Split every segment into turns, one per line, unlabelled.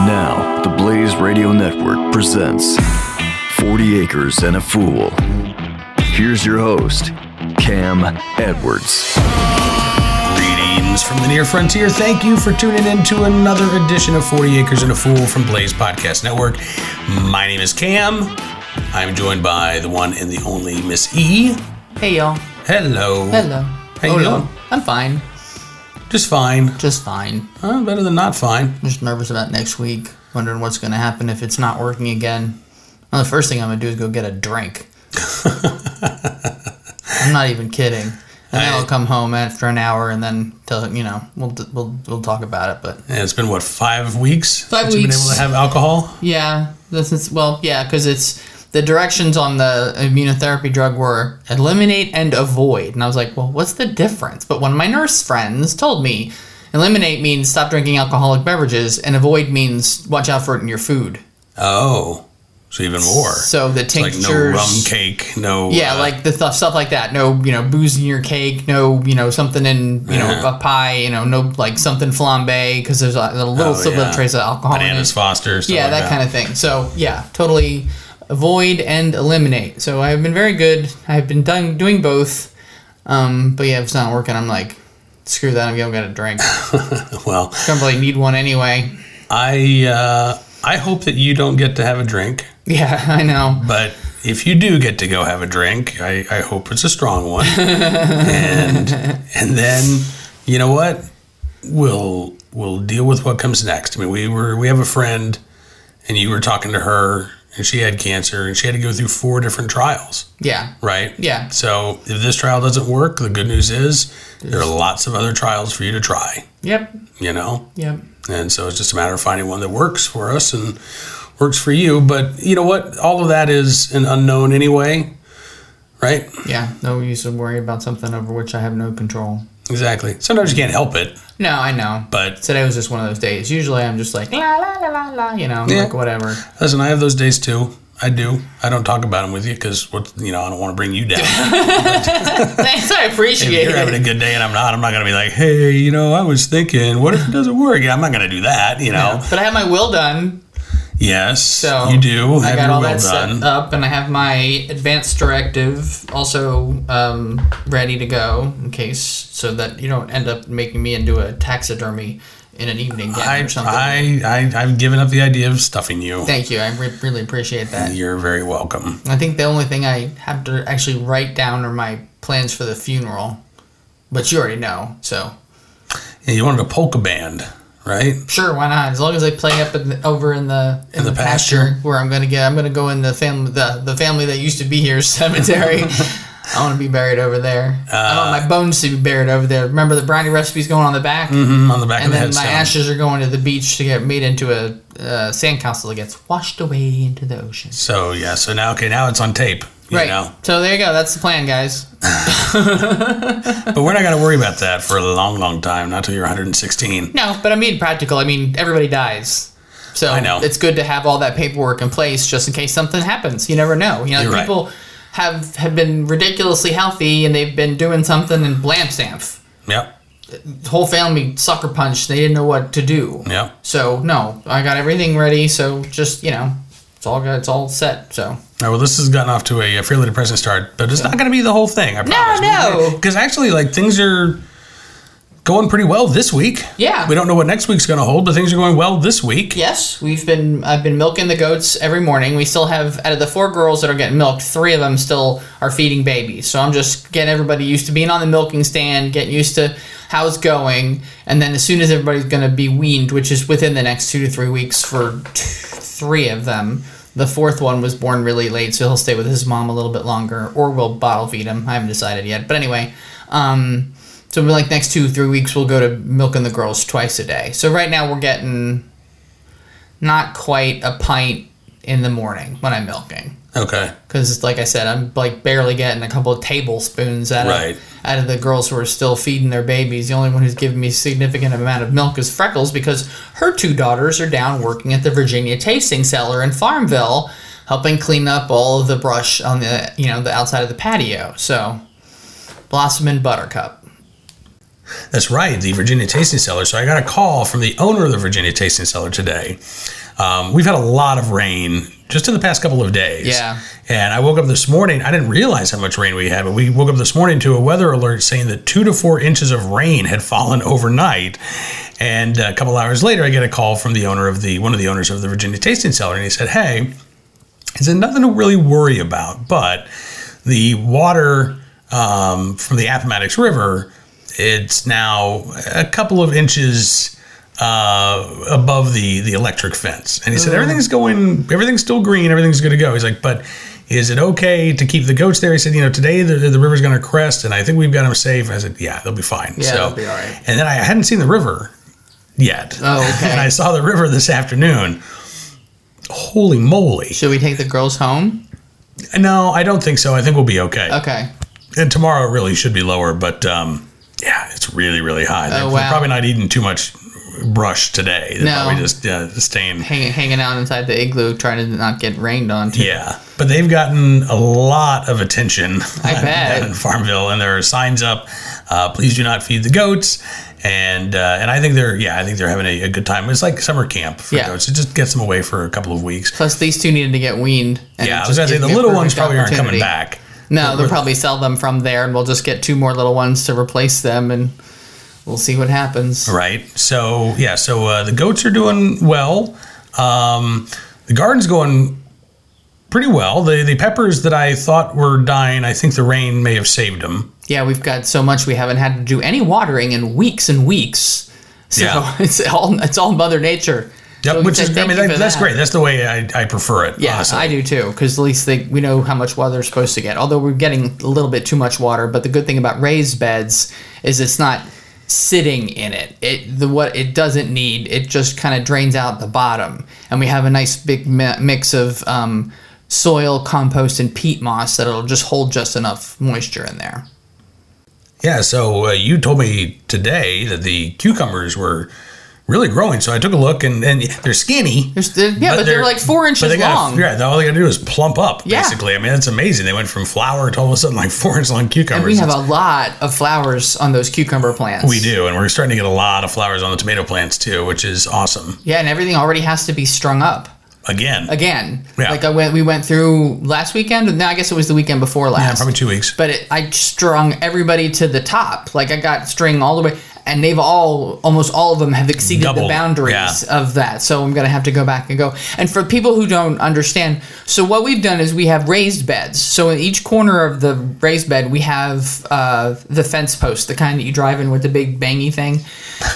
And now, the Blaze Radio Network presents 40 Acres and a Fool. Here's your host, Cam Edwards.
Greetings from the near frontier. Thank you for tuning in to another edition of 40 Acres and a Fool from Blaze Podcast Network. My name is Cam. I'm joined by the one and the only Miss E.
Hey y'all.
Hello.
Hello.
How you
Oh,
doing?
I'm fine.
Just fine.
Just fine.
Uh, better than not fine.
Just nervous about next week. Wondering what's going to happen if it's not working again. Well, the first thing I'm going to do is go get a drink. I'm not even kidding. And then I'll come home after an hour and then tell you know we'll we'll we'll talk about it. But
And it's been what five weeks?
Five
since you've
weeks.
Been able to have alcohol.
yeah, this is well yeah because it's the directions on the immunotherapy drug were eliminate and avoid, and I was like, well, what's the difference? But one of my nurse friends told me. Eliminate means stop drinking alcoholic beverages, and avoid means watch out for it in your food.
Oh, so even more.
So the
It's like
tinctures,
no rum cake, no.
yeah,
uh,
like the th- stuff like that. No, you know, booze in your cake. No, you know, something in you know a pie. You know, no like something flambe because there's a, a little
Oh, yeah.
trace of alcohol. in
bananas
it.
Foster. Stuff
Yeah,
like
that, kind of thing. So yeah, totally avoid and eliminate. So I've been very good. I've been done doing both. Um, but yeah, if it's not working, I'm like, screw that. I'm gonna get a drink.
Well,
Don't really need one anyway.
I uh, I hope that you don't get to have a drink.
Yeah, I know.
But if you do get to go have a drink, I, I hope it's a strong one. and and then you know what? We'll we'll deal with what comes next. I mean, we were we have a friend, and you were talking to her, and she had cancer, and she had to go through four different trials,
Yeah,
right?
Yeah.
So if this trial doesn't work, the good news is there are lots of other trials for you to try.
Yep.
You know,
Yep.
and so it's just a matter of finding one that works for us and works for you. But you know what? All of that is an unknown anyway, right?
Yeah. No use of worry about something over which I have no control.
Exactly. Sometimes you can't help it,
No, I know.
but
Today was just one of those days. Usually I'm just like la la la la la, you know,
Yeah.
like whatever.
listen, I have those days too. I do. I don't talk about them with you because what you know I don't want to bring you down.
Thanks, I appreciate it.
if you're having a good day and I'm not, I'm not gonna be like, hey, you know, I was thinking, what if it doesn't work? Yeah, I'm not gonna do that. You know.
But I have my will done,
Yes,
so
you do.
I
have
got all
will
that
done.
set up, and I have my advanced directive also um, ready to go in case, so that you don't end up making me into a taxidermy in an evening
I,
or something.
I, I, I've given up the idea of stuffing you.
Thank you. I re- really appreciate that.
You're very welcome.
I think the only thing I have to actually write down are my plans for the funeral, but you already know. So
Yeah, you wanted a polka band, right?
sure, why not? As long as they play up in the, over in the in,
the
the,
pasture?
pasture, where I'm gonna get, I'm gonna go in the family the the family that used to be here cemetery. I want to be buried over there. I
Uh,
want my bones to be buried over there. Remember the brownie recipes going on the back,
Mm, on the back
and
of the
then my ashes are going to the beach to get made into a uh, sandcastle that gets washed away into the ocean.
So yeah, so now okay, now it's on tape.
Right.
know,
So there you go. That's the plan, guys.
but we're not going to worry about that for a long, long time. Not till you're 116.
No, but I mean practical. I mean everybody dies. So
I know.
it's good to have all that paperwork in place just in case something happens. You never know. You know,
You're right.
people have have been ridiculously healthy and they've been doing something and blam stamph.
Yep.
The whole family sucker punch. They didn't know what to do.
Yep.
So no, I got everything ready. So just you know, it's all good. It's all set. So
All right, well, this has gotten off to a, fairly depressing start, but it's not going to be the whole thing. I promise.
no.
Because actually, like things are going pretty well this week.
Yeah.
We don't know what next week's going to hold, but things are going well this week.
Yes, we've been I've been milking the goats every morning. We still have out of the four girls that are getting milked, three of them still are feeding babies. So I'm just getting everybody used to being on the milking stand, getting used to how it's going, and then as soon as everybody's going to be weaned, which is within the next two to three weeks for two, three of them. The fourth one was born really late, so he'll stay with his mom a little bit longer, or we'll bottle feed him. I haven't decided yet, but anyway. Um, so like next two three weeks we'll go to milking the girls twice a day. So right now we're getting not quite a pint in the morning when I'm milking.
Okay.
Because, like I said, I'm like barely getting a couple of tablespoons out of
Right.
out of the girls who are still feeding their babies. The only one who's giving me a significant amount of milk is Freckles because her two daughters are down working at the Virginia Tasting Cellar in Farmville, helping clean up all of the brush on the you know the outside of the patio. So, Blossom and Buttercup.
That's right, the Virginia Tasting Cellar. So I got a call from the owner of the Virginia Tasting Cellar today. Um, we've had a lot of rain just in the past couple of days.
Yeah.
And I woke up this morning. I didn't realize how much rain we had, but we woke up this morning to a weather alert saying that two to four inches of rain had fallen overnight. And a couple hours later, I get a call from the owner of the one of the owners of the Virginia Tasting Cellar, and he said, "Hey, he said nothing to really worry about, but the water um, from the Appomattox River, it's now a couple of inches." Uh, above the the electric fence, and he said everything's going, everything's still green, everything's good to go. He's like, but is it okay to keep the goats there? He said, you know, today the, the river's going to crest, and I think we've got them safe. I said, yeah, they'll be fine.
Yeah,
so,
they'll be all right.
And then I hadn't seen the river yet.
Oh, okay.
and I saw the river this afternoon. Holy moly!
Should we take the girls home?
No, I don't think so. I think we'll be okay.
Okay.
And tomorrow really should be lower, but um, yeah, it's really really high. They're,
Oh,
they're
wow.
probably not eating too much brush today. They're
No.
probably just uh, staying.
Hang, hanging out inside the igloo, trying to not get rained on. Too.
Yeah, but they've gotten a lot of attention.
I bet.
in Farmville, and there are signs up. Uh, Please do not feed the goats, and uh, and I think they're yeah, I think they're having a, a good time. It's like summer camp for
Yeah.
goats. It just gets them away for a couple of weeks.
Plus, these two needed to get weaned. and
yeah, I was gonna say the little ones probably aren't coming back.
No, they'll probably sell them from there, and we'll just get two more little ones to replace them, and we'll see what happens.
Right. So yeah. So uh, the goats are doing well. Um, the garden's going pretty well. The the peppers that I thought were dying, I think the rain may have saved them.
Yeah, we've got so much we haven't had to do any watering in weeks and weeks. So
Yeah.
it's all it's all Mother Nature.
Yep,
So
which is I mean that, that's
that.
great. That's the way I, I prefer it.
Yeah,
honestly.
I do too, because at least they, we know how much water they're supposed to get. Although we're getting a little bit too much water, but the good thing about raised beds is it's not sitting in it. It the what it doesn't need, it just kind of drains out the bottom, and we have a nice big mi- mix of um, soil, compost, and peat moss that it'll just hold just enough moisture in there.
Yeah, so uh, you told me today that the cucumbers were really growing. So I took a look, and, and they're skinny.
There's the, yeah, but, they're, like four
but
inches
they gotta-
long.
Yeah, all they got to do is plump up.
Yeah.
Basically, I mean that's amazing. They went from flower to all of a sudden like four inch long cucumbers.
And we have
It's-
a lot of flowers on those cucumber plants.
we do, and we're starting to get a lot of flowers on the tomato plants too, which is awesome.
Yeah, and everything already has to be strung up.
Again,
again.
Yeah.
Like I went, we went through last weekend. No, I guess it was the weekend before
yeah,
last.
probably two weeks.
But it, I strung everybody to the top. Like I got string all the way, and they've all, almost all of them, have exceeded the boundaries
yeah.
of that. So I'm gonna have to go back and go. And for people who don't understand, so what we've done is we have raised beds. So in each corner of the raised bed, we have uh, the fence post, the kind that you drive in with the big bangy thing,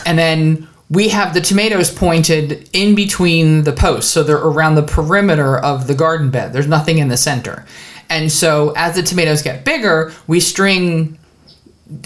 and then we have the tomatoes pointed in between the posts, so they're around the perimeter of the garden bed. There's nothing in the center. And so as the tomatoes get bigger, we string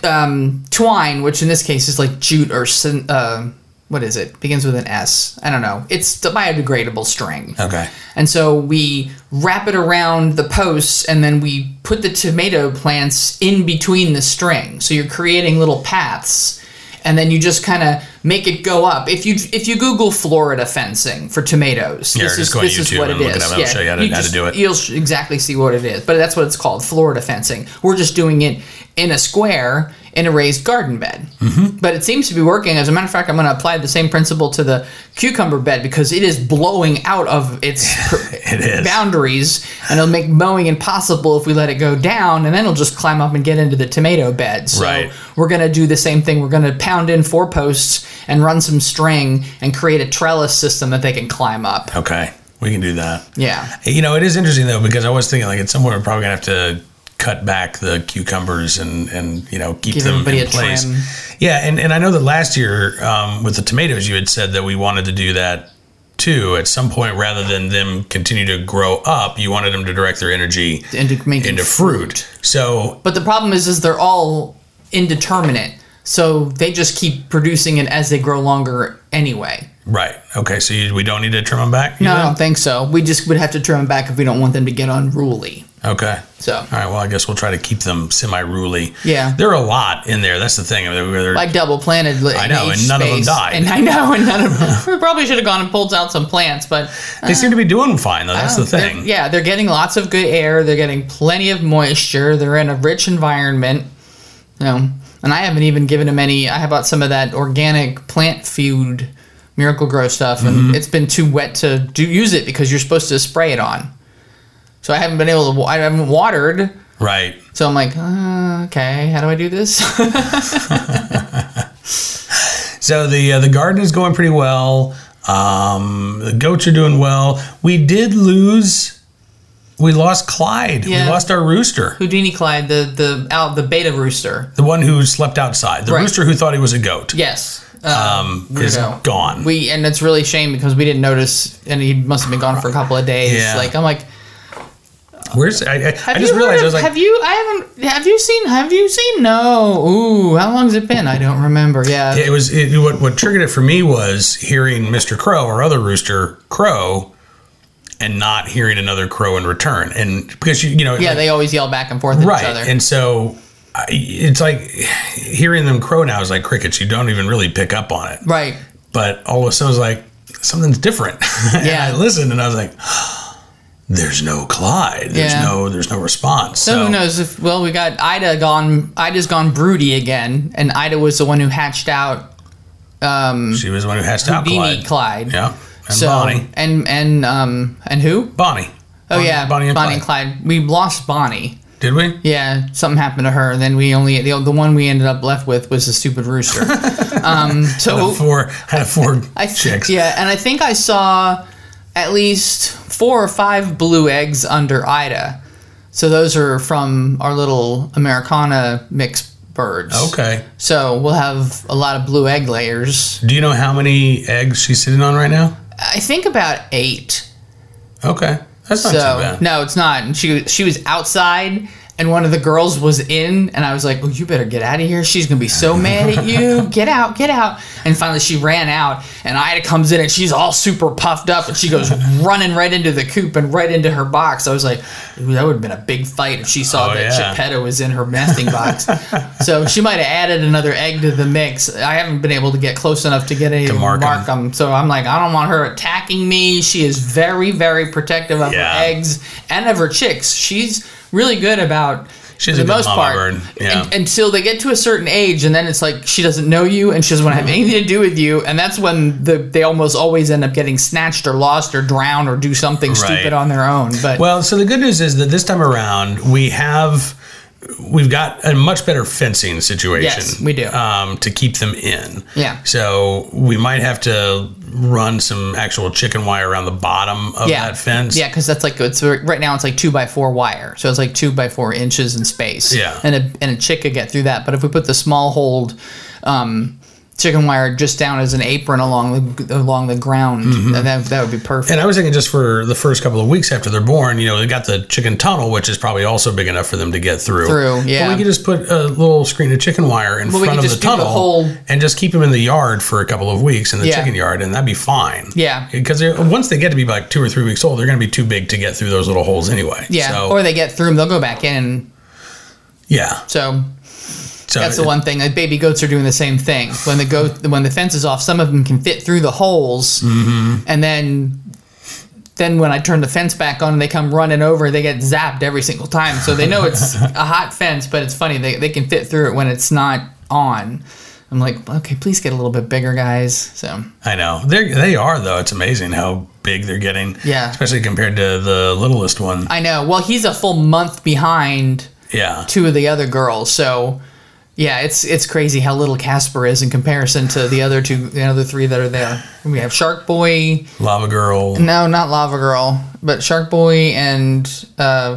um, twine, which in this case is like jute or uh, what is it? Begins with an S. I don't know. It's the biodegradable string.
Okay.
And so we wrap it around the posts and then we put the tomato plants in between the string. So you're creating little paths and then you just kind of make it go up. If you if you Google Florida fencing for tomatoes,
Yeah,
this is this is what it is.
up. It'll show you how to- how to do it.
You'll sh- exactly see what it is. But that's what it's called, Florida fencing. We're just doing it in a square in a raised garden bed. Mm-hmm. But it seems to be working. As a matter of fact, I'm going to apply the same principle to the cucumber bed because it is blowing out of its pr-
It is.
boundaries and it'll make mowing impossible if we let it go down and then it'll just climb up and get into the tomato bed. So
Right.
we're going to do the same thing. We're going to pound in four posts and run some string and create a trellis system that they can climb up.
Okay. We can do that.
Yeah.
You know, it is interesting though because I was thinking like at some point we're probably gonna have to cut back the cucumbers and and you know keep
Give
them in
a
place.
trim.
Yeah, and and I know that last year um, with the tomatoes you had said that we wanted to do that too at some point rather than them continue to grow up. You wanted them to direct their energy
Into
into fruit. So
But the problem is, is they're all indeterminate. So they just keep producing it as they grow longer anyway.
right, okay, so you, we don't need to trim them back.
No, I don't think so. We just would have to trim them back if we don't want them to get unruly.
Okay.
So,
All right. Well, I guess we'll try to keep them semi-ruly.
Yeah.
There are a lot in there. That's the thing. I mean, they're-
like double planted.
I know, and none of them died.
And I know, and none of them. we probably should have gone and pulled out some plants, but
they seem uh, to be doing fine though. That's the
Oh, they're-
thing.
Yeah, they're getting lots of good air. They're getting plenty of moisture. They're in a rich environment. You know, and I haven't even given him any. I bought some of that organic plant food, Miracle-Gro stuff, and
Mm-hmm.
it's been too wet to do use it because you're supposed to spray it on. So I haven't been able to. I haven't watered.
Right.
So I'm like, uh, okay, how do I do this?
So the uh, the garden is going pretty well. Um, the goats are doing well. We did lose. We lost Clyde.
Yeah.
We lost our rooster.
Houdini Clyde, the the out the beta rooster.
The one who slept outside. The
Right.
rooster who thought he was a goat.
Yes.
Um, is
weirdo.
gone.
We and it's really a shame because we didn't notice, and he must have been gone for a couple of days.
Yeah.
Like I'm like,
Where's I, I, I
have
just
you
realized
heard
I was like
have you? I haven't. Have you seen? Have you seen? No. Ooh, how long's it been? I don't remember. Yeah.
it was it, what what triggered it for me was hearing Mr. Crow or other rooster crow and not hearing another crow in return. And because you you know
Yeah,
like-
they always yell back and forth at
right
each other.
and so I, it's like hearing them crow now is like crickets you don't even really pick up on it
right.
but all of a sudden I was like something's different And
Yeah.
I listened and I was like there's no Clyde there's
Yeah.
no there's no response
So, who knows if well we got Ida gone Ida's gone broody again and Ida was the one who hatched out um
she was the one who hatched out
Houdini
Clyde
Clyde.
yeah and
so
Bonnie
and and um and who?
Bonnie
Oh
Bonnie-
yeah,
Bonnie and Clyde.
Clyde. We lost Bonnie.
did we
Yeah, something happened to her. And then we only the, the one we ended up left with was the stupid rooster. um, so
four had four
I
chicks
yeah, and I think I saw at least four or five blue eggs under Ida. So those are from our little Americana mixed birds.
okay
So we'll have a lot of blue egg layers.
do you know how many eggs she's sitting on right now
I think about eight.
okay that's not
so
too bad
no, it's not. And she she was outside, and one of the girls was in, and I was like, "Oh, you better get out of here. She's gonna be so mad at you. Get out, get out!" And finally, she ran out, and Ida comes in, and she's all super puffed up, and she goes running right into the coop and right into her box. I was like, "That would have been a big fight if she saw
Oh,
that
yeah.
Geppetto was in her nesting box." so she might have added another egg to the mix. I haven't been able to get close enough to get any to
mark
mark them. So I'm like, I don't want her attacking me. She is very, very protective of
Yeah.
her eggs and of her chicks. She's really good about
She's
for the most part
yeah.
un- until they get to a certain age, and then it's like she doesn't know you and she doesn't want to have mm-hmm. anything to do with you, and that's when the they almost always end up getting snatched or lost or drowned or do something
Right.
stupid on their own. But
Well, so the good news is that this time around we have we've got a much better fencing situation.
Yes, we do.
um, to keep them in.
Yeah.
So we might have to run some actual chicken wire around the bottom of
yeah,
that fence.
yeah, because that's like it's right now it's like two by four wire, so it's like two by four inches in space.
Yeah.
and a and a chick could get through that. But if we put the small hold um, chicken wire just down as an apron along the along the ground, then that that would be perfect.
Mm-hmm. And I was thinking just for the first couple of weeks after they're born, you know, they got the chicken tunnel, which is probably also big enough for them to get through.
Through, yeah.
But we could just put a little screen of chicken wire in
Well,
front of the
do the
tunnel
whole-
and just keep them in the yard for a couple of weeks in the
Yeah.
chicken yard, and that'd be fine.
Yeah.
Because once they get to be like two or three weeks old, they're going to be too big to get through those little holes anyway.
yeah,
So,
or they get through them, they'll go back in.
yeah.
So
So
that's the one thing. Like baby goats are doing the same thing. When the goat when the fence is off, some of them can fit through the holes,
Mm-hmm.
and then then when I turn the fence back on they come running over, they get zapped every single time. So they know it's a hot fence, but it's funny they they can fit through it when it's not on. I'm like, okay, please get a little bit bigger, guys. So
I know they they are though. It's amazing how big they're getting.
Yeah.
Especially compared to the littlest one.
I know. Well, he's a full month behind
yeah.
two of the other girls. So yeah, it's it's crazy how little Casper is in comparison to the other two, the other three that are there. We have Shark Boy.
Lava Girl.
No, not Lava Girl, but Shark Boy and uh,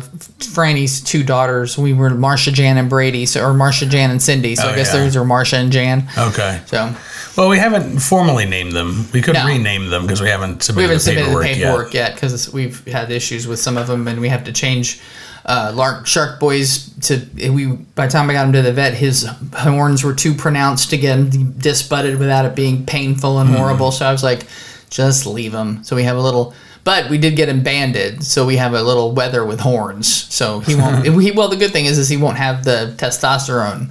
Franny's two daughters. We were Marsha, Jan, and Brady. So or Marsha, Jan, and Cindy. So
Oh,
I guess
yeah.
those are Marsha and Jan.
Okay.
So
Well, we haven't formally named them. We could
No.
rename them because we haven't submitted, we
haven't
the
submitted
paperwork,
the paperwork yet because we've had issues with some of them, and we have to change. Uh, Lark Shark Boys to we. By the time I got him to the vet, his horns were too pronounced to get him disbudded without it being painful and horrible. So I was like, just leave him. So we have a little. But we did get him banded, so we have a little wether with horns. So he won't. he, well, the good thing is, is he won't have the testosterone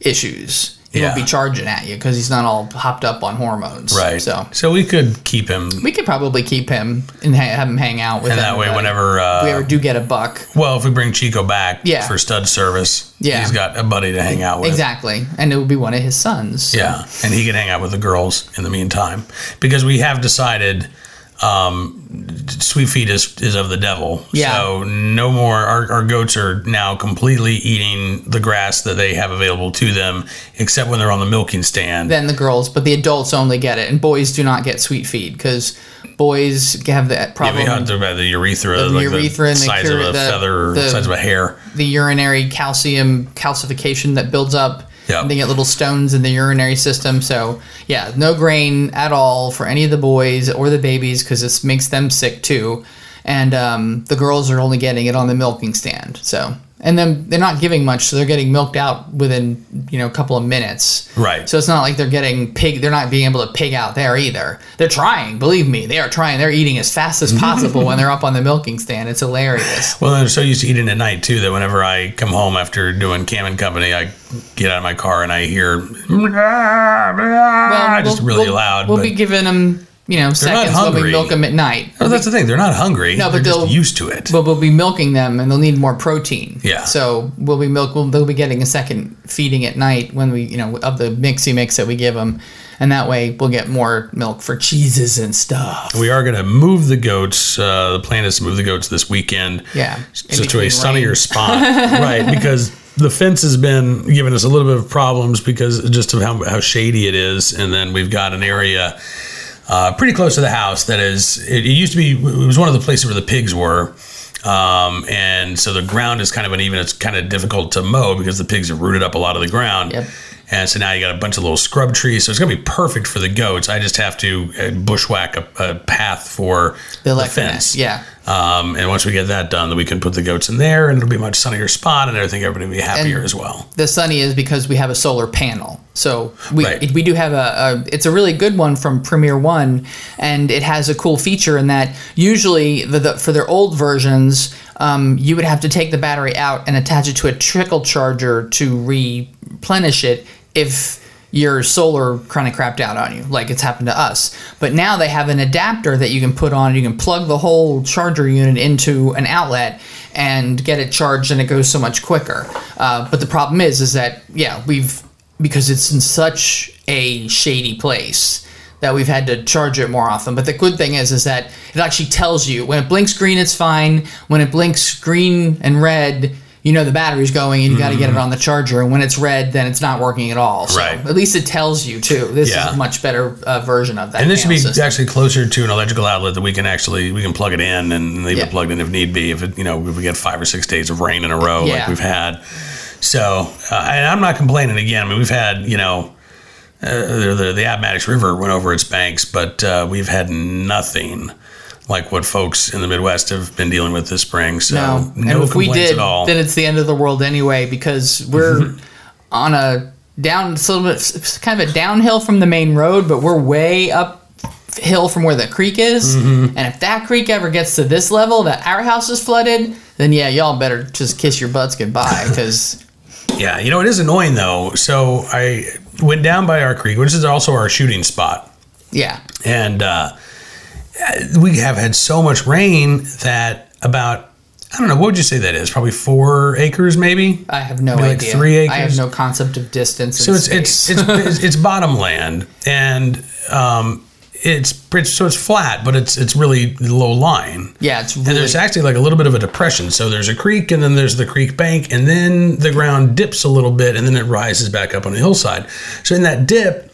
issues. He
Yeah.
won't be charging at you because he's not all hopped up on hormones.
Right.
So
so we could keep him,
we could probably keep him and ha- have him hang out with
and that way, whenever
if we
uh,
ever do get a buck.
well, if we bring Chico back
Yeah.
for stud service,
Yeah.
he's got a buddy to hang out with.
Exactly. And it would be one of his sons.
Yeah, and he can hang out with the girls in the meantime because we have decided um, sweet feed is, is of the devil.
Yeah.
So no more. Our, our goats are now completely eating the grass that they have available to them, except when they're on the milking stand.
Then the girls, but the adults only get it, and boys do not get sweet feed because boys have that
yeah,
problem.
talked about the urethra,
The
like
urethra
the
and the
size of a
the-
feather, or
the-
size of a hair.
the urinary calcium calcification that builds up. And they get little stones in the urinary system. So, yeah, no grain at all for any of the boys or the babies because this makes them sick too. And um, the girls are only getting it on the milking stand. So, and then they're not giving much, so they're getting milked out within you know a couple of minutes.
Right.
So it's not like they're getting pig. They're not being able to pig out there either. They're trying. Believe me, they are trying. They're eating as fast as possible when they're up on the milking stand. It's hilarious.
Well, they're so used to eating at night too that whenever I come home after doing Cam and Company, I get out of my car and I hear
Well,
just
we'll-
really
we'll-
loud.
We'll
but-
be giving them, you know,
not
seconds when we
hungry.
milk them at night.
Oh, that's the thing. They're not hungry.
No,
they're
but they'll-
used to it.
But we'll be milking them, and they'll need more protein.
Yeah.
So we'll be milk. We'll, they'll be getting a second feeding at night when we, you know, of the mixy mix that we give them, and that way we'll get more milk for cheeses and stuff.
we are going to move the goats. Uh, the plan is to move the goats this weekend.
Yeah.
So to a
between
sunnier spot, right? Because the fence has been giving us a little bit of problems because just of how, how shady it is, and then we've got an area uh, pretty close to the house that is. It, it used to be. It was one of the places where the pigs were. Um, and so the ground is kind of uneven. It's kind of difficult to mow because the pigs have rooted up a lot of the ground.
Yep.
And so now you got a bunch of little scrub trees. So it's going to be perfect for the goats. I just have to uh, bushwhack a, a path for
The
the, fence.
yeah.
Um, and once we get that done, then we can put the goats in there and it'll be a much sunnier spot and I think everybody will be happier
And-
as well.
The sunny is because we have a solar panel. So we
Right.
it- we do have a, a it's a really good one from Premier One, and it has a cool feature in that usually the, the for their old versions. Um, you would have to take the battery out and attach it to a trickle charger to replenish it if your solar kind of crapped out on you, like it's happened to us. But now they have an adapter that you can put on. You can plug the whole charger unit into an outlet and get it charged, and it goes so much quicker. Uh, but the problem is, is that yeah, we've because it's in such a shady place that we've had to charge it more often. But the good thing is, is that it actually tells you when it blinks green, it's fine. When it blinks green and red, you know the battery's going, and you got to get it on the charger. And when it's red, then it's not working at all. So
Right.
At least it tells you too. This
Yeah.
is a much better uh, version of that.
And this should be
system.
actually closer to an electrical outlet that we can actually we can plug it in and leave
Yeah.
it plugged in if need be. If it you know if we get five or six days of rain in a row
Yeah.
like we've had. So uh, and I'm not complaining again. I mean we've had you know uh, the, the the Appomattox River went over its banks, but uh, we've had nothing like what folks in the Midwest have been dealing with this spring. So
No,
no,
and if we did,
at all.
then it's the end of the world anyway because we're on a down, it's a little bit, it's kind of a downhill from the main road, but we're way uphill from where the creek is.
Mm-hmm.
And if that creek ever gets to this level that our house is flooded, then yeah, y'all better just kiss your butts goodbye because
Yeah, you know it is annoying though. So I went down by our creek, which is also our shooting spot.
yeah,
and uh, we have had so much rain that about I don't know what would you say that is probably four acres maybe.
I have no
Maybe like
idea.
three
I have
acres?
no concept of distance.
So it's it's, it's it's it's bottom land and um, it's pretty, so it's flat, but it's it's really low lying.
yeah, it's
And there's actually like a little bit of a depression. So there's a creek, and then there's the creek bank, and then the ground dips a little bit, and then it rises back up on the hillside. So in that dip,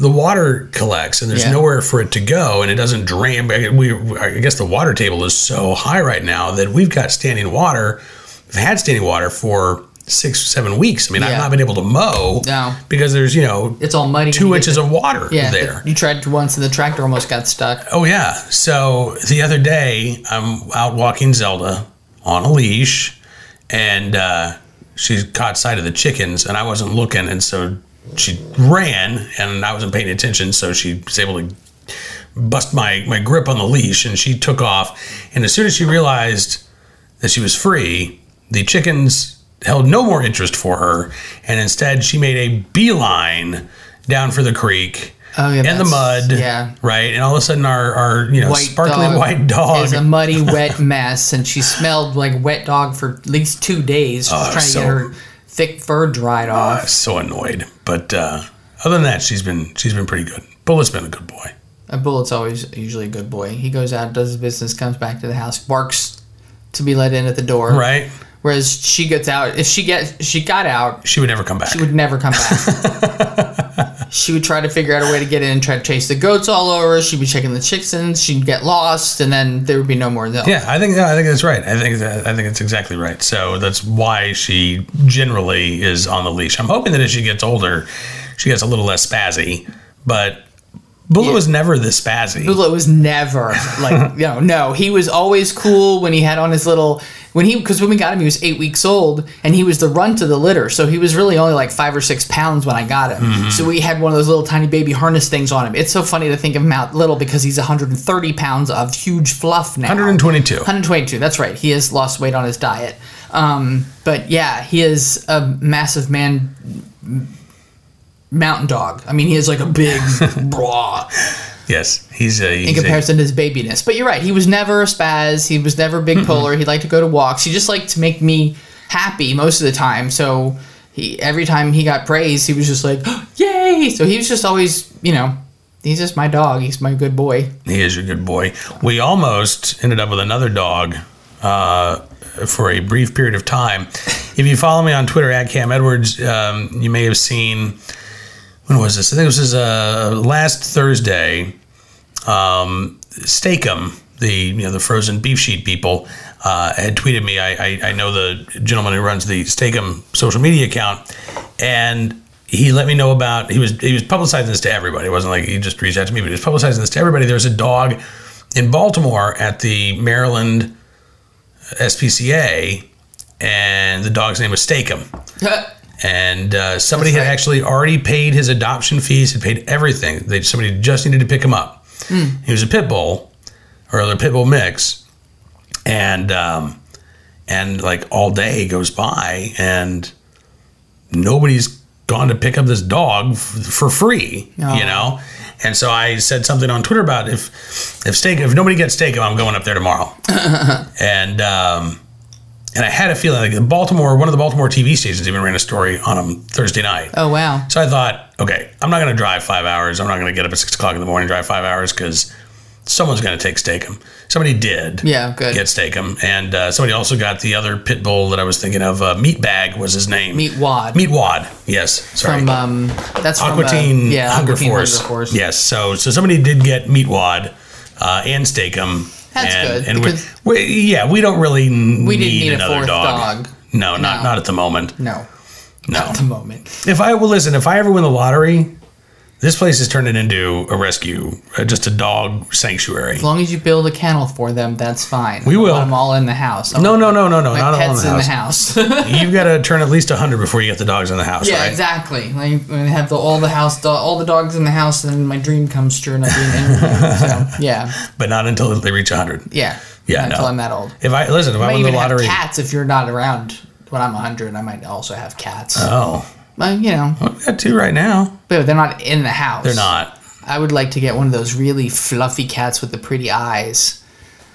the water collects, and there's
Yeah.
nowhere for it to go, and it doesn't drain. We, I guess the water table is so high right now that we've got standing water. We've had standing water for six, seven weeks. I mean, I've not been able to mow
No.
because there's you know
it's all muddy.
two inches
the-
of water
yeah,
there.
You tried once, and the tractor almost got stuck.
Oh yeah. So the other day, I'm out walking Zelda on a leash, and uh, she caught sight of the chickens, and I wasn't looking, and so she ran, and I wasn't paying attention, so she was able to bust my my grip on the leash, and she took off. And as soon as she realized that she was free, the chickens held no more interest for her, and instead she made a beeline down for the creek.
Oh, yeah,
and the mud,
yeah.
right, and all of a sudden our, our you know
White
sparkling
dog
white dog
is a muddy, wet mess, and she smelled like wet dog for at least two days. She was
Oh,
trying
so-
to get her thick fur dried off.
so annoyed. But uh, other than that, she's been she's been pretty good. Bullet's been a good boy.
A bullet's always usually a good boy. He goes out, does his business, comes back to the house, barks to be let in at the door.
Right?
Whereas she gets out. If she gets, she got out,
She would never come back.
she would never come back. she would try to figure out a way to get in and try to chase the goats all over. She'd be checking the chickens. She'd get lost, and then there would be no more milk.
Yeah, I think I think that's right. I think that, I think it's exactly right. So that's why she generally is on the leash. I'm hoping that as she gets older, she gets a little less spazzy. But Bullet
Yeah.
was never this spazzy.
Bullet was never like you know no he was always cool when he had on his little when he because when we got him he was eight weeks old and he was the runt of the litter so he was really only like five or six pounds when I got him
Mm-hmm.
so we had one of those little tiny baby harness things on him it's so funny to think of him out little because he's 130 pounds of huge fluff now
122.
122 that's right he has lost weight on his diet um, but yeah he is a massive man mountain dog I mean he is like a big blah
Yes, he's a. He's
in
a-
comparison to his babiness. But you're right. He was never a spaz. He was never big polar. He liked to go to walks. He just liked to make me happy most of the time. So he every time he got praise, he was just like, "Yay!" So he was just always, you know, he's just my dog. He's my good boy.
He is a good boy. We almost ended up with another dog uh, for a brief period of time. If you follow me on Twitter at Cam Edwards, um, you may have seen. When was this? I think this was uh, last Thursday. Um, Steakum, the you know the frozen beef sheet people, uh, had tweeted me. I, I I know the gentleman who runs the Steakum social media account, and he let me know about he was he was publicizing this to everybody. It wasn't like he just reached out to me, but he was publicizing this to everybody. There's a dog in Baltimore at the Maryland SPCA, and the dog's name was Steakum. And uh, somebody
That's
had
right.
actually already paid his adoption fees, had paid everything. They somebody just needed to pick him up. He was a pit bull, or a pit bull mix, and um, and like all day goes by, and nobody's gone to pick up this dog f- for free,
Oh.
you know. And so I said something on Twitter about if if steak if nobody gets steak, I'm going up there tomorrow. and um, and I had a feeling like the Baltimore, one of the Baltimore TV stations even ran a story on him Thursday night.
Oh wow.
So I thought, okay, I'm not going to drive five hours. I'm not going to get up at six o'clock in the morning and drive five hours because someone's going to take Steakum. Somebody did.
Yeah, good.
Get Steakum, and uh, somebody also got the other pit bull that I was thinking of. Uh, Meat Bag was his name.
Meat Wad.
Meat Wad. Yes. Sorry.
from um that's from,
Aqua
uh, yeah,
Hunger,
Teen
Force.
Hunger Force.
Yes. So so somebody did get Meat Wad uh, and Steakum.
That's
and,
good,
And we,
because-
we, yeah, we don't really
We
need,
didn't need a
another
fourth
dog.
dog.
No, not
No.
not at the moment.
No.
No.
At the moment.
If I will listen, if I ever win the lottery, this place is turning into a rescue, uh, just a dog sanctuary.
As long as you build a kennel for them, that's fine.
We will.
Want them all in the house. I
No,
want
no, no, no, no,
My
not all in
pets
the
in the house.
You've got to turn at least hundred before you get the dogs in the house,
yeah,
right?
exactly. Like I have the, all the house, do- all the dogs in the house, and then my dream comes true, and I do an interview. so yeah,
But not until they reach hundred.
yeah,
Yeah,
Not
no.
Until I'm that old.
If I listen, if
I
I,
might
win the
even
lottery,
have cats if you're not around when I'm 100. I might also have cats.
oh,
Well, you know,
well, we got two right now.
but they're not in the house.
They're not.
I would like to get one of those really fluffy cats with the pretty eyes.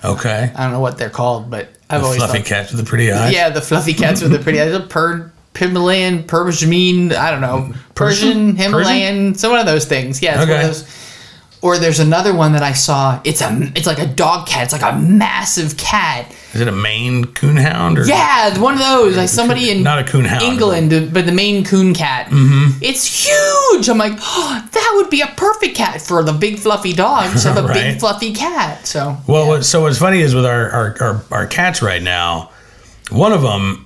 Okay.
I don't know what they're called, but I've
The
always
fluffy
thought,
cats with the pretty eyes.
Yeah, the fluffy cats with the pretty eyes. A per Himalayan, Persian, I don't know,
Persian?
Persian, Himalayan, some one of those things. Yeah, it's one
Okay.
of those. Or there's another one that I saw. It's a, it's like a dog cat. It's like a massive cat.
Is it a Maine coonhound or?
Yeah, one of those. Like somebody in
Not a coonhound.
England, but the Maine Coon cat. Mm-hmm. It's huge. I'm like, oh, that would be a perfect cat for the big fluffy dogs. Have a
Right.
big fluffy cat. So
Well, what, so what's funny is with our, our, our, our cats right now, one of them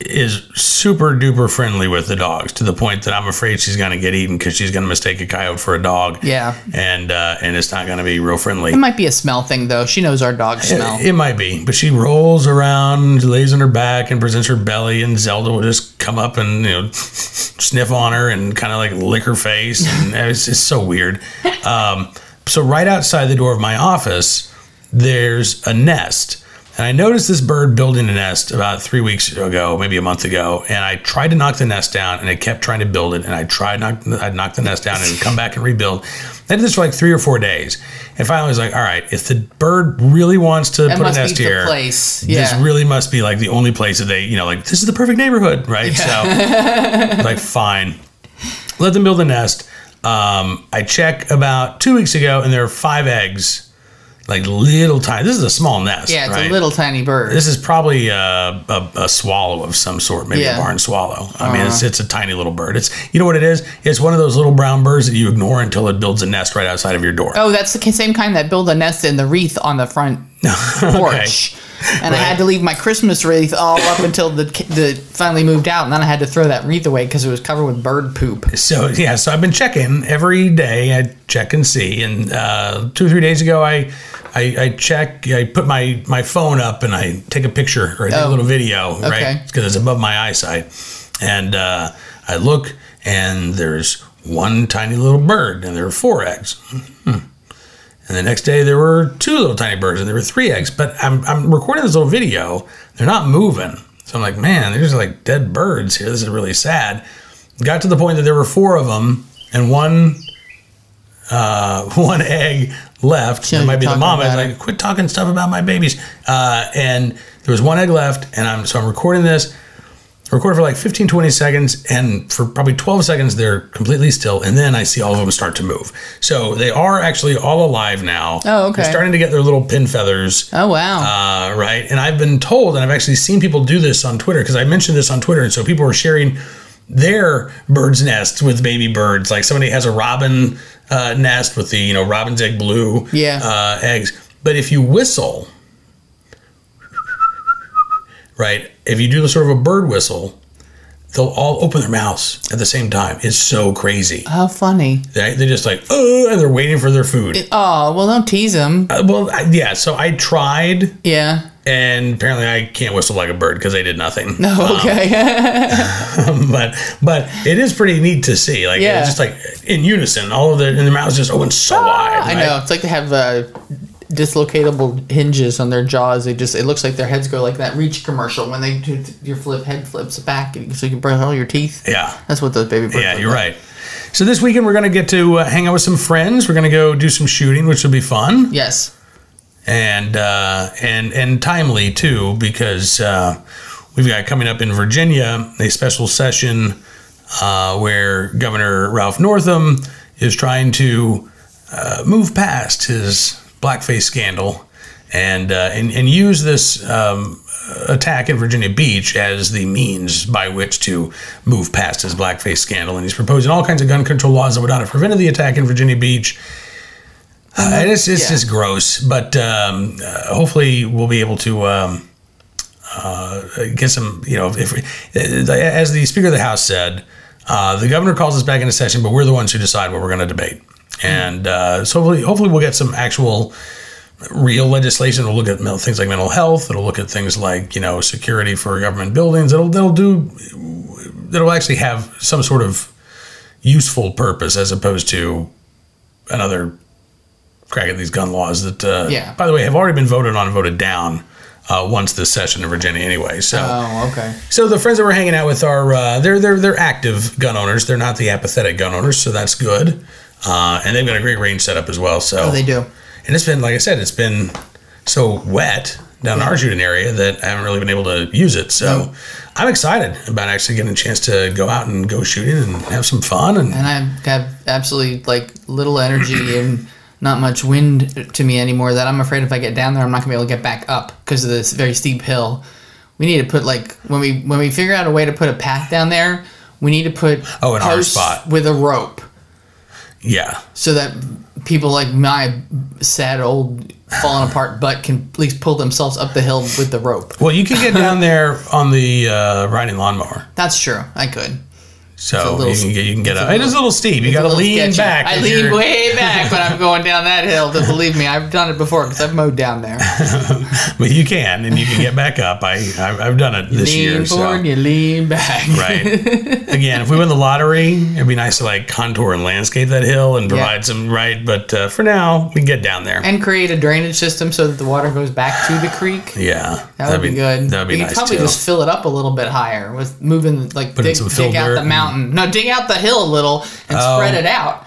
is super duper friendly with the dogs to the point that I'm afraid she's going to get eaten because she's going to mistake a coyote for a dog.
Yeah.
And uh, and it's not going to be real friendly.
it might be a smell thing though. She knows our dog smell.
It, it might be, but she rolls around, lays on her back, and presents her belly, and Zelda will just come up and you know sniff on her and kind of like lick her face, and it's just so weird. Um, so right outside the door of my office, there's a nest, And I noticed this bird building a nest about three weeks ago, maybe a month ago, and I tried to knock the nest down, and it kept trying to build it, and I tried knock, I'd knock the nest down and come back and rebuild. I did this for like three or four days, and finally I was like, all right, if the bird really wants to
That
put a nest here,
place.
this really must be like the only place that they, you know, like this is the perfect neighborhood, right? So, like, fine, let them build a nest. Um, I check about two weeks ago, and there are five eggs, like little tiny. This is a small nest.
yeah, it's
right?
a little tiny bird.
This is probably a, a, a swallow of some sort, maybe
Yeah. Uh-huh.
a barn swallow. I mean, it's, it's a tiny little bird. It's you know what it is? It's one of those little brown birds that you ignore until it builds a nest right outside of your door.
oh, that's the same kind that build a nest in the wreath on the front porch. And I had to leave my Christmas wreath all up until the the finally moved out, and then I had to throw that wreath away because it was covered with bird poop.
So yeah, so I've been checking every day. I check and see, and uh, two or three days ago, I, I I check. I put my my phone up and I take a picture or I take a
Oh.
little video,
Okay.
right? Because it's above my eyesight, and uh, I look, and there's one tiny little bird, and there are four eggs. Hmm. And the next day there were two little tiny birds, and there were three eggs. But I'm I'm recording this little video. They're not moving. So I'm like, man, there's like dead birds here. This is really sad. Got to the point that there were four of them, and one uh, one egg left.
Yeah,
it might be the mom. I was like, quit talking stuff about my babies. Uh, and there was one egg left, and I'm so I'm recording this. Record for like 15, 20 seconds, and for probably 12 seconds, they're completely still. And then I see all of them start to move. So they are actually all alive now.
Oh, okay.
They're starting to get their little pin feathers.
Oh wow!
Uh, right. And I've been told, and I've actually seen people do this on Twitter because I mentioned this on Twitter. And so people were sharing their bird's nests with baby birds. Like somebody has a robin uh, nest with the, you know, robin's egg blue
Yeah.
uh, eggs. But if you whistle, right, if you do the sort of a bird whistle, they'll all open their mouths at the same time. It's so crazy.
How funny!
Right? They're just like, oh, and they're waiting for their food.
Oh well, don't tease them.
Uh, well, I, yeah. So I tried
Yeah.
and apparently I can't whistle like a bird because I did nothing.
No. Okay.
but but it is pretty neat to see. Like
Yeah.
it's just like in unison, all of the and their mouths just open so wide.
I
right?
know. It's like they have uh, dislocatable hinges on their jaws. They just it looks like their heads go like that Reach commercial when they do your flip head flips back so you can brush all your teeth.
Yeah.
That's what those baby birds.
Yeah, you're
like.
right. So this weekend we're gonna get to uh, hang out with some friends. We're gonna go do some shooting, which will be fun
Yes.
and uh, and and timely too because uh, we've got coming up in Virginia a special session uh, where Governor Ralph Northam is trying to uh, move past his blackface scandal and uh, and, and use this um, attack in Virginia Beach as the means by which to move past his blackface scandal. And he's proposing all kinds of gun control laws that would not have prevented the attack in Virginia Beach. Uh, and it's it's
Yeah.
just gross, but um, uh, hopefully we'll be able to um, uh, get some. You know, if uh, as the Speaker of the House said, uh, the governor calls us back into session, but we're the ones who decide what we're going to debate. And uh, so hopefully, hopefully we'll get some actual real legislation. It'll look at things like mental health. It'll look at things like you know security for government buildings. It'll that'll do that'll actually have some sort of useful purpose as opposed to another crack at these gun laws that, uh,
Yeah.
by the way, have already been voted on and voted down uh, once this session in Virginia anyway. So,
Oh, okay.
so the friends that we're hanging out with are uh, they're they're they're active gun owners. They're not the apathetic gun owners, so that's good. Uh, and they've got a great range set up as well. So
Oh, they do.
and it's been like I said, it's been so wet down our shooting area that I haven't really been able to use it. So I'm excited about actually getting a chance to go out and go shooting and have some fun and
And I have absolutely like little energy and not much wind to me anymore. That I'm afraid if I get down there, I'm not gonna be able to get back up because of this very steep hill. We need to put like when we when we figure out a way to put a path down there, we need to put
Oh, in our spot.
with a rope
yeah.
so that people like my sad old falling apart butt can at least pull themselves up the hill with the rope.
Well, you can get down there on the uh, riding lawnmower.
That's true. I could.
So you can get you can get a it is a little steep. You got to
It's a little
lean
sketchy.
back.
I lean
you're-
way back when I'm going down that hill. To believe me, I've done it before because I've mowed down there.
but you can and you can get back up. I I've, done it this
lean
year.
forward,
So.
you lean back.
Right. Again, if we win the lottery, it'd be nice to like contour and landscape that hill and provide some right. But uh, for now, we can get down there.
and create a drainage system so that the water goes back to the creek.
yeah,
That would be, good.
That'd be
we
nice
could probably
too.
just fill it up a little bit higher with moving, like
Put
dig, dig out the
and-
mountain. No, dig out the hill a little and
Oh.
spread it out.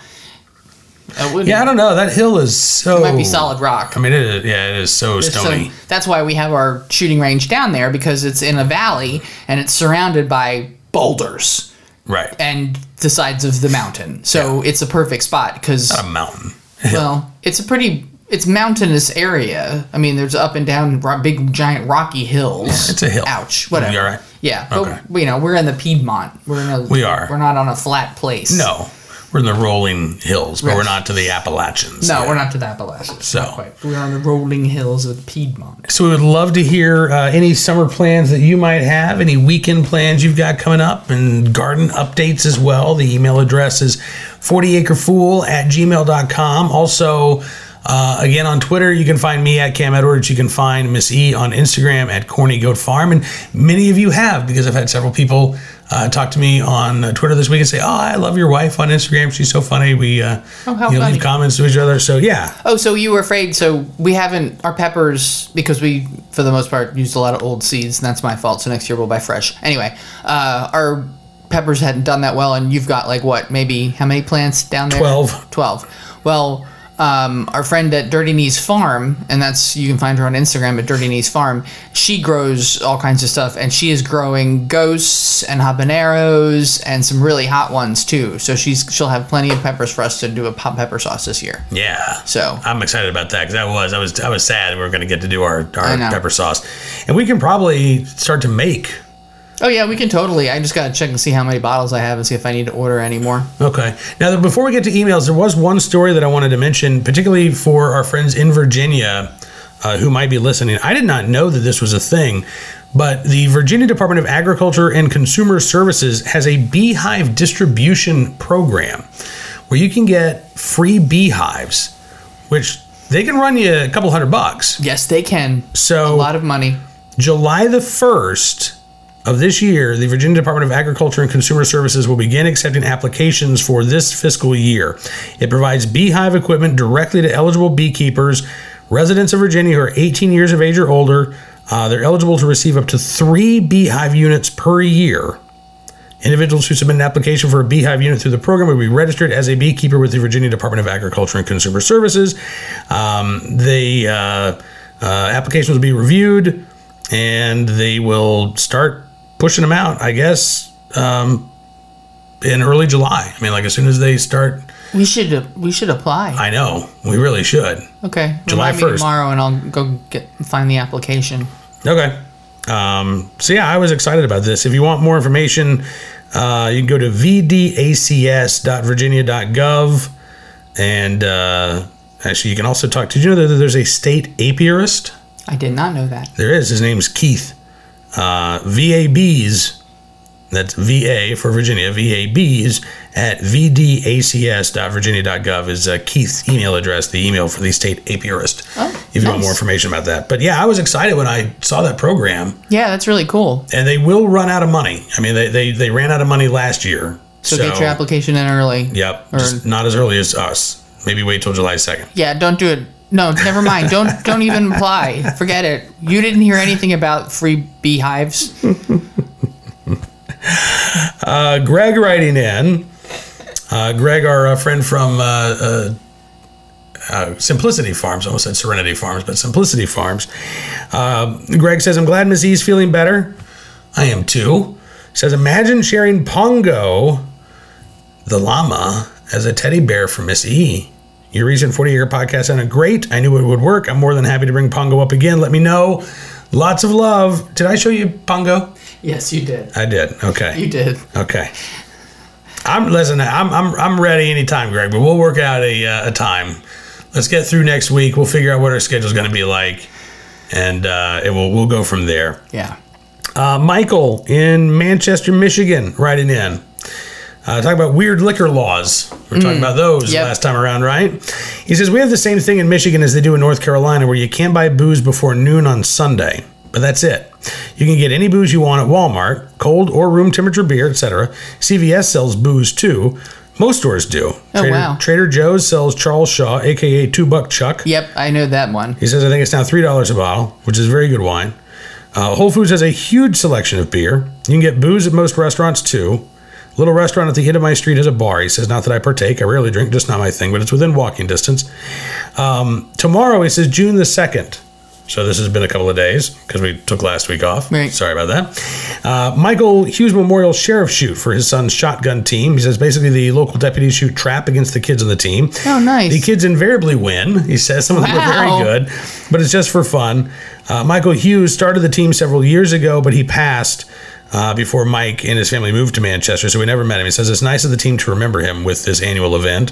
Yeah, I don't know. That hill is so.
it might be solid rock.
I mean, it is, yeah, it is so
So
stony.
that's why we have our shooting range down there because it's in a valley and it's surrounded by boulders
right.
and the sides of the mountain. So it's a perfect spot because
a mountain.
well, it's a pretty it's mountainous area. I mean, there's up and down ro- big giant rocky hills.
it's a hill.
Ouch. Whatever.
You all right?
Yeah,
Okay.
but you know we're in the Piedmont. We're in a
We are.
We're not on a flat place.
No, we're in the rolling hills, but
Right.
we're not to the Appalachians.
No,
yet.
we're not to the Appalachians.
So-
We're on the rolling hills of Piedmont.
So we would love to hear uh, any summer plans that you might have, any weekend plans you've got coming up, and garden updates as well. The email address is 40acrefool at gmail.com. Also, uh, again, on Twitter, you can find me at Cam Edwards. You can find Miss E on Instagram at Corny Goat Farm. And many of you have, because I've had several people uh, talk to me on uh, Twitter this week and say, Oh, I love your wife on Instagram. She's so funny. We uh,
Oh,
you know,
funny.
leave comments to each other. So, yeah.
Oh, so you were afraid? So we haven't our peppers because we, for the most part, used a lot of old seeds, and that's my fault. So next year we'll buy fresh. Anyway, uh, our peppers hadn't done that well, and you've got like what, maybe how many plants down there?
12.
Twelve. Well, um, our friend at Dirty Knees Farm, and that's you can find her on Instagram at Dirty Knees Farm. She grows all kinds of stuff, and she is growing ghosts and habaneros and some really hot ones too. So she's she'll have plenty of peppers for us to do a hot pepper sauce this year.
Yeah.
So
I'm excited about that because I was I was I was sad we were going to get to do our, our pepper sauce, and we can probably start to make.
Oh yeah, we can totally. I just gotta check and see how many bottles I have and see if I need to order any more.
Okay. Now, before we get to emails, there was one story that I wanted to mention, particularly for our friends in Virginia uh, who might be listening. I did not know that this was a thing, but the Virginia Department of Agriculture and Consumer Services has a beehive distribution program where you can get free beehives, which they can run you a couple hundred bucks.
Yes, they can.
So
A lot of money.
July the 1st of this year, the Virginia Department of Agriculture and Consumer Services will begin accepting applications for this fiscal year. It provides beehive equipment directly to eligible beekeepers, residents of Virginia who are 18 years of age or older. Uh, they're eligible to receive up to three beehive units per year. Individuals who submit an application for a beehive unit through the program will be registered as a beekeeper with the Virginia Department of Agriculture and Consumer Services. Um, the uh, uh, applications will be reviewed and they will start pushing them out, I guess, um, in early July. I mean, like as soon as they start,
We should we should apply.
I know we really should.
okay.
July 1st.
tomorrow, and I'll go get find the application.
Okay. Um, so yeah, I was excited about this. If you want more information, uh, you can go to vdacs.virginia.gov, and uh, actually, you can also talk. Did you know that there's a state apiarist?
I did not know that.
There is. His name's Keith. Uh, VABs. That's VA for Virginia. VABs at vdacs.virginia.gov is uh, Keith's email address, the email for the state apiarist.
Oh,
if you want more information about that. But yeah, I was excited when I saw that program
Yeah, that's really cool.
and they will run out of money. I mean, they, they, they ran out of money last year.
So, get your application in early.
Yep,
Or-
just not as early as us. Maybe wait till July second.
Yeah, don't do it. No, never mind. Don't don't even apply. Forget it. You didn't hear anything about free beehives.
Uh, Greg writing in. Uh, Greg, our uh, friend from uh, uh, uh, Simplicity Farms, I almost said Serenity Farms, but Simplicity Farms. Greg says, "I'm glad Miss E's feeling better. I am too." Says, "Imagine sharing Pongo, the llama, as a teddy bear for Miss E." Your recent 40 year podcast sounded great. I knew it would work. I'm more than happy to bring Pongo up again. Let me know. Lots of love. Did I show you Pongo?
Yes, you did.
I did. Okay.
You did.
Okay. I'm listen. I'm I'm I'm ready anytime, Greg. But we'll work out a uh, a time. Let's get through next week. We'll figure out what our schedule's going to be like, and uh, it will we'll go from there.
Yeah.
Uh, Michael in Manchester, Michigan, writing in. Uh, talk about weird liquor laws. We are talking about those
Yep.
last time around, right? He says we have the same thing in Michigan as they do in North Carolina, where you can't buy booze before noon on Sunday. But that's it. You can get any booze you want at Walmart, cold or room temperature beer, etc. CVS sells booze too. Most stores do.
Oh,
Trader,
wow.
Trader Joe's sells Charles Shaw, aka Two Buck Chuck.
Yep, I know that one.
He says I think it's now three dollars a bottle, which is very good wine. Uh, Whole Foods has a huge selection of beer. You can get booze at most restaurants too. Little restaurant at the end of my street has a bar. He says, not that I partake. I rarely drink, just not my thing, but it's within walking distance. Um, tomorrow, he says June the second. So this has been a couple of days because we took last week off.
Right.
Sorry about that. Uh, Michael Hughes Memorial Sheriff shoot for his son's shotgun team. He says basically the local deputies shoot trap against the kids on the team.
Oh, nice.
The kids invariably win. He says some of them are
Wow.
very good, but it's just for fun. Uh, Michael Hughes started the team several years ago, but he passed uh, before Mike and his family moved to Manchester, so we never met him. He says it's nice of the team to remember him with this annual event.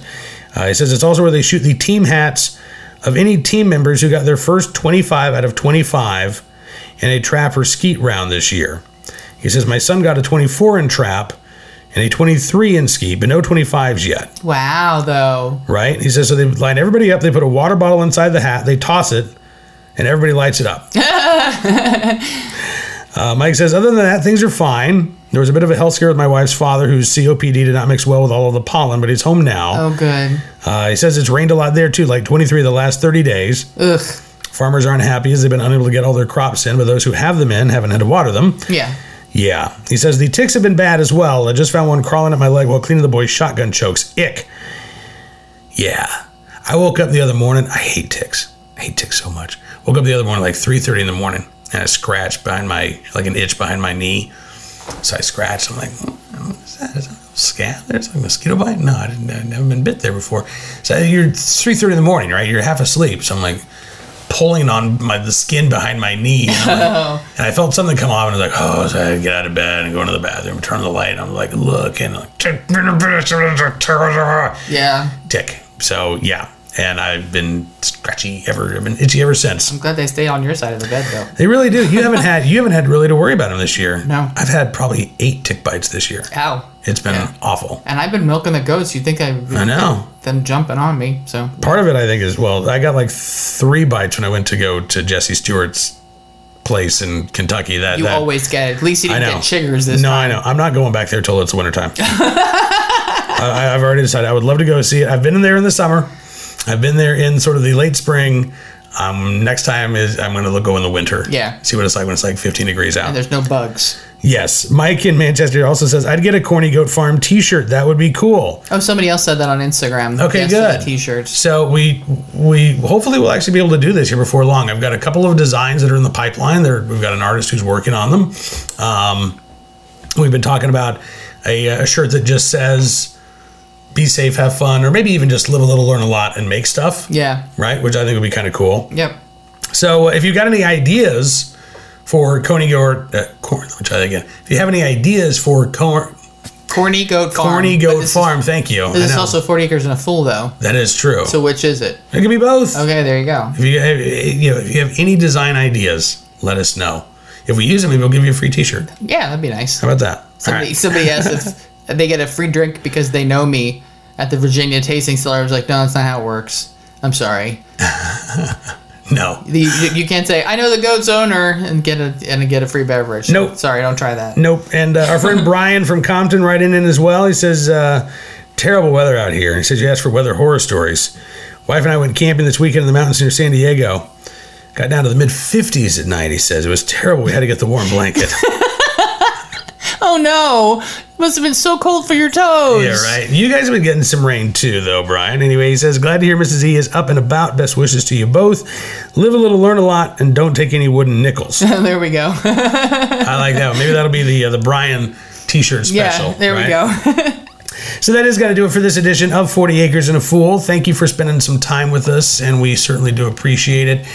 Uh, he says it's also where they shoot the team hats of any team members who got their first 25 out of 25 in a trap or skeet round this year. He says, My son got a 24 in trap and a 23 in skeet, but no 25s yet
Wow, though.
right? He says so they line everybody up, they put a water bottle inside the hat, they toss it, and everybody lights it up. uh, Mike says, other than that, things are fine. There was a bit of a health scare with my wife's father, whose COPD did not mix well with all of the pollen, but he's home now.
Oh, good.
Uh, he says it's rained a lot there too, like 23 of the last 30 days.
Ugh.
Farmers aren't happy as they've been unable to get all their crops in, but those who have them in haven't had to water them.
Yeah.
Yeah. He says the ticks have been bad as well. I just found one crawling at my leg while cleaning the boy's shotgun chokes. Ick. Yeah. I woke up the other morning. I hate ticks. I hate ticks so much. Woke up the other morning like 3.30 in the morning and a scratch behind my, like an itch behind my knee. So I scratched. I'm like, "Oh, is that, is that a scab? There's like a mosquito bite? No, I didn't, I've never been bit there before. So you're 3.30 in the morning, right? You're half asleep. So I'm like, pulling on my the skin behind my knee. And, like- and I felt something come off, and I was like, oh, so I get out of bed and go into the bathroom, turn on the light. And I'm like, look, and like,
Yeah.
tick. So yeah, and I've been scratchy ever, I've been itchy ever since.
I'm glad they stay on your side of the bed, though.
They really do. You haven't had you haven't had really to worry about them this year.
No.
I've had probably eight tick bites this year.
Ow.
It's been
Yeah.
awful.
And I've been milking the goats. You think I?
I know.
Them jumping on me. So
Part of it, I think, is well, I got like three bites when I went to go to Jesse Stewart's place in Kentucky. That
you
that,
always get it. At least you didn't
know.
get chiggers this
no,
time.
I know. I'm not going back there till it's wintertime. I, I've already decided I would love to go see it. I've been in there in the summer. I've been there in sort of the late spring. Um, next time is I'm going to go in the winter.
Yeah.
See what it's like when it's like 15 degrees out.
And there's no bugs.
Yes. Mike in Manchester also says I'd get a Corny Goat Farm T-shirt. That would be cool.
Oh, somebody else said that on Instagram.
Okay,
yesterday,
good.
T-shirts.
So we we hopefully will actually be able to do this here before long. I've got a couple of designs that are in the pipeline. There, we've got an artist who's working on them. Um, we've been talking about a, a shirt that just says "Be safe, have fun," or maybe even just live a little, learn a lot, and make stuff.
Yeah.
Right, which I think would be kind of cool.
Yep.
So if you've got any ideas for Coney Goat, uh, corn, let me try that again. If you have any ideas for corn,
Corny goat farm.
Corny Goat
this is-
Farm, thank you.
This is also 40 acres and a fool, though.
that is true.
So which is it?
it could be both.
Okay, there you go.
If you, if, you know, if you have any design ideas, let us know. If we use them, maybe we'll give you a free T-shirt.
Yeah, that'd be nice.
How about that?
Somebody,
right.
somebody asked if they get a free drink because they know me at the Virginia tasting cellar. I was like, no, that's not how it works. I'm sorry.
No,
The, you, you can't say I know the goat's owner and get a and get a free beverage.
Nope.
Sorry, don't try that.
nope. And uh, our friend Brian from Compton writing in as well. He says, uh, "Terrible weather out here." He says, "You asked for weather horror stories." Wife and I went camping this weekend in the mountains near San Diego. Got down to the mid 50s at night. He says it was terrible. We had to get the warm blanket.
Oh no! It must have been so cold for your toes.
Yeah, right. You guys have been getting some rain too, though, Brian. Anyway, he says, Glad to hear Mrs. E is up and about. Best wishes to you both. Live a little, learn a lot, and don't take any wooden nickels.
there we go.
I like that one. Maybe that'll be the uh, the Brian t shirt special.
yeah, there we go.
So that is going to do it for this edition of 40 Acres and a Fool. Thank you for spending some time with us, and we certainly do appreciate it.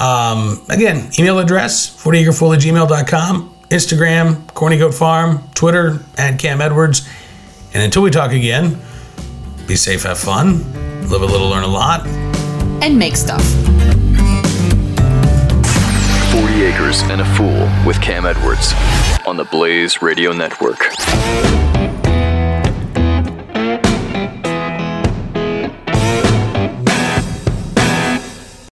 Um, again, email address 40acrefool at gmail.com, Instagram, Corny Goat Farm, Twitter, at Cam Edwards. And until we talk again, be safe, have fun, live a little, learn a lot.
and make stuff.
40 Acres and a Fool with Cam Edwards on the Blaze Radio Network.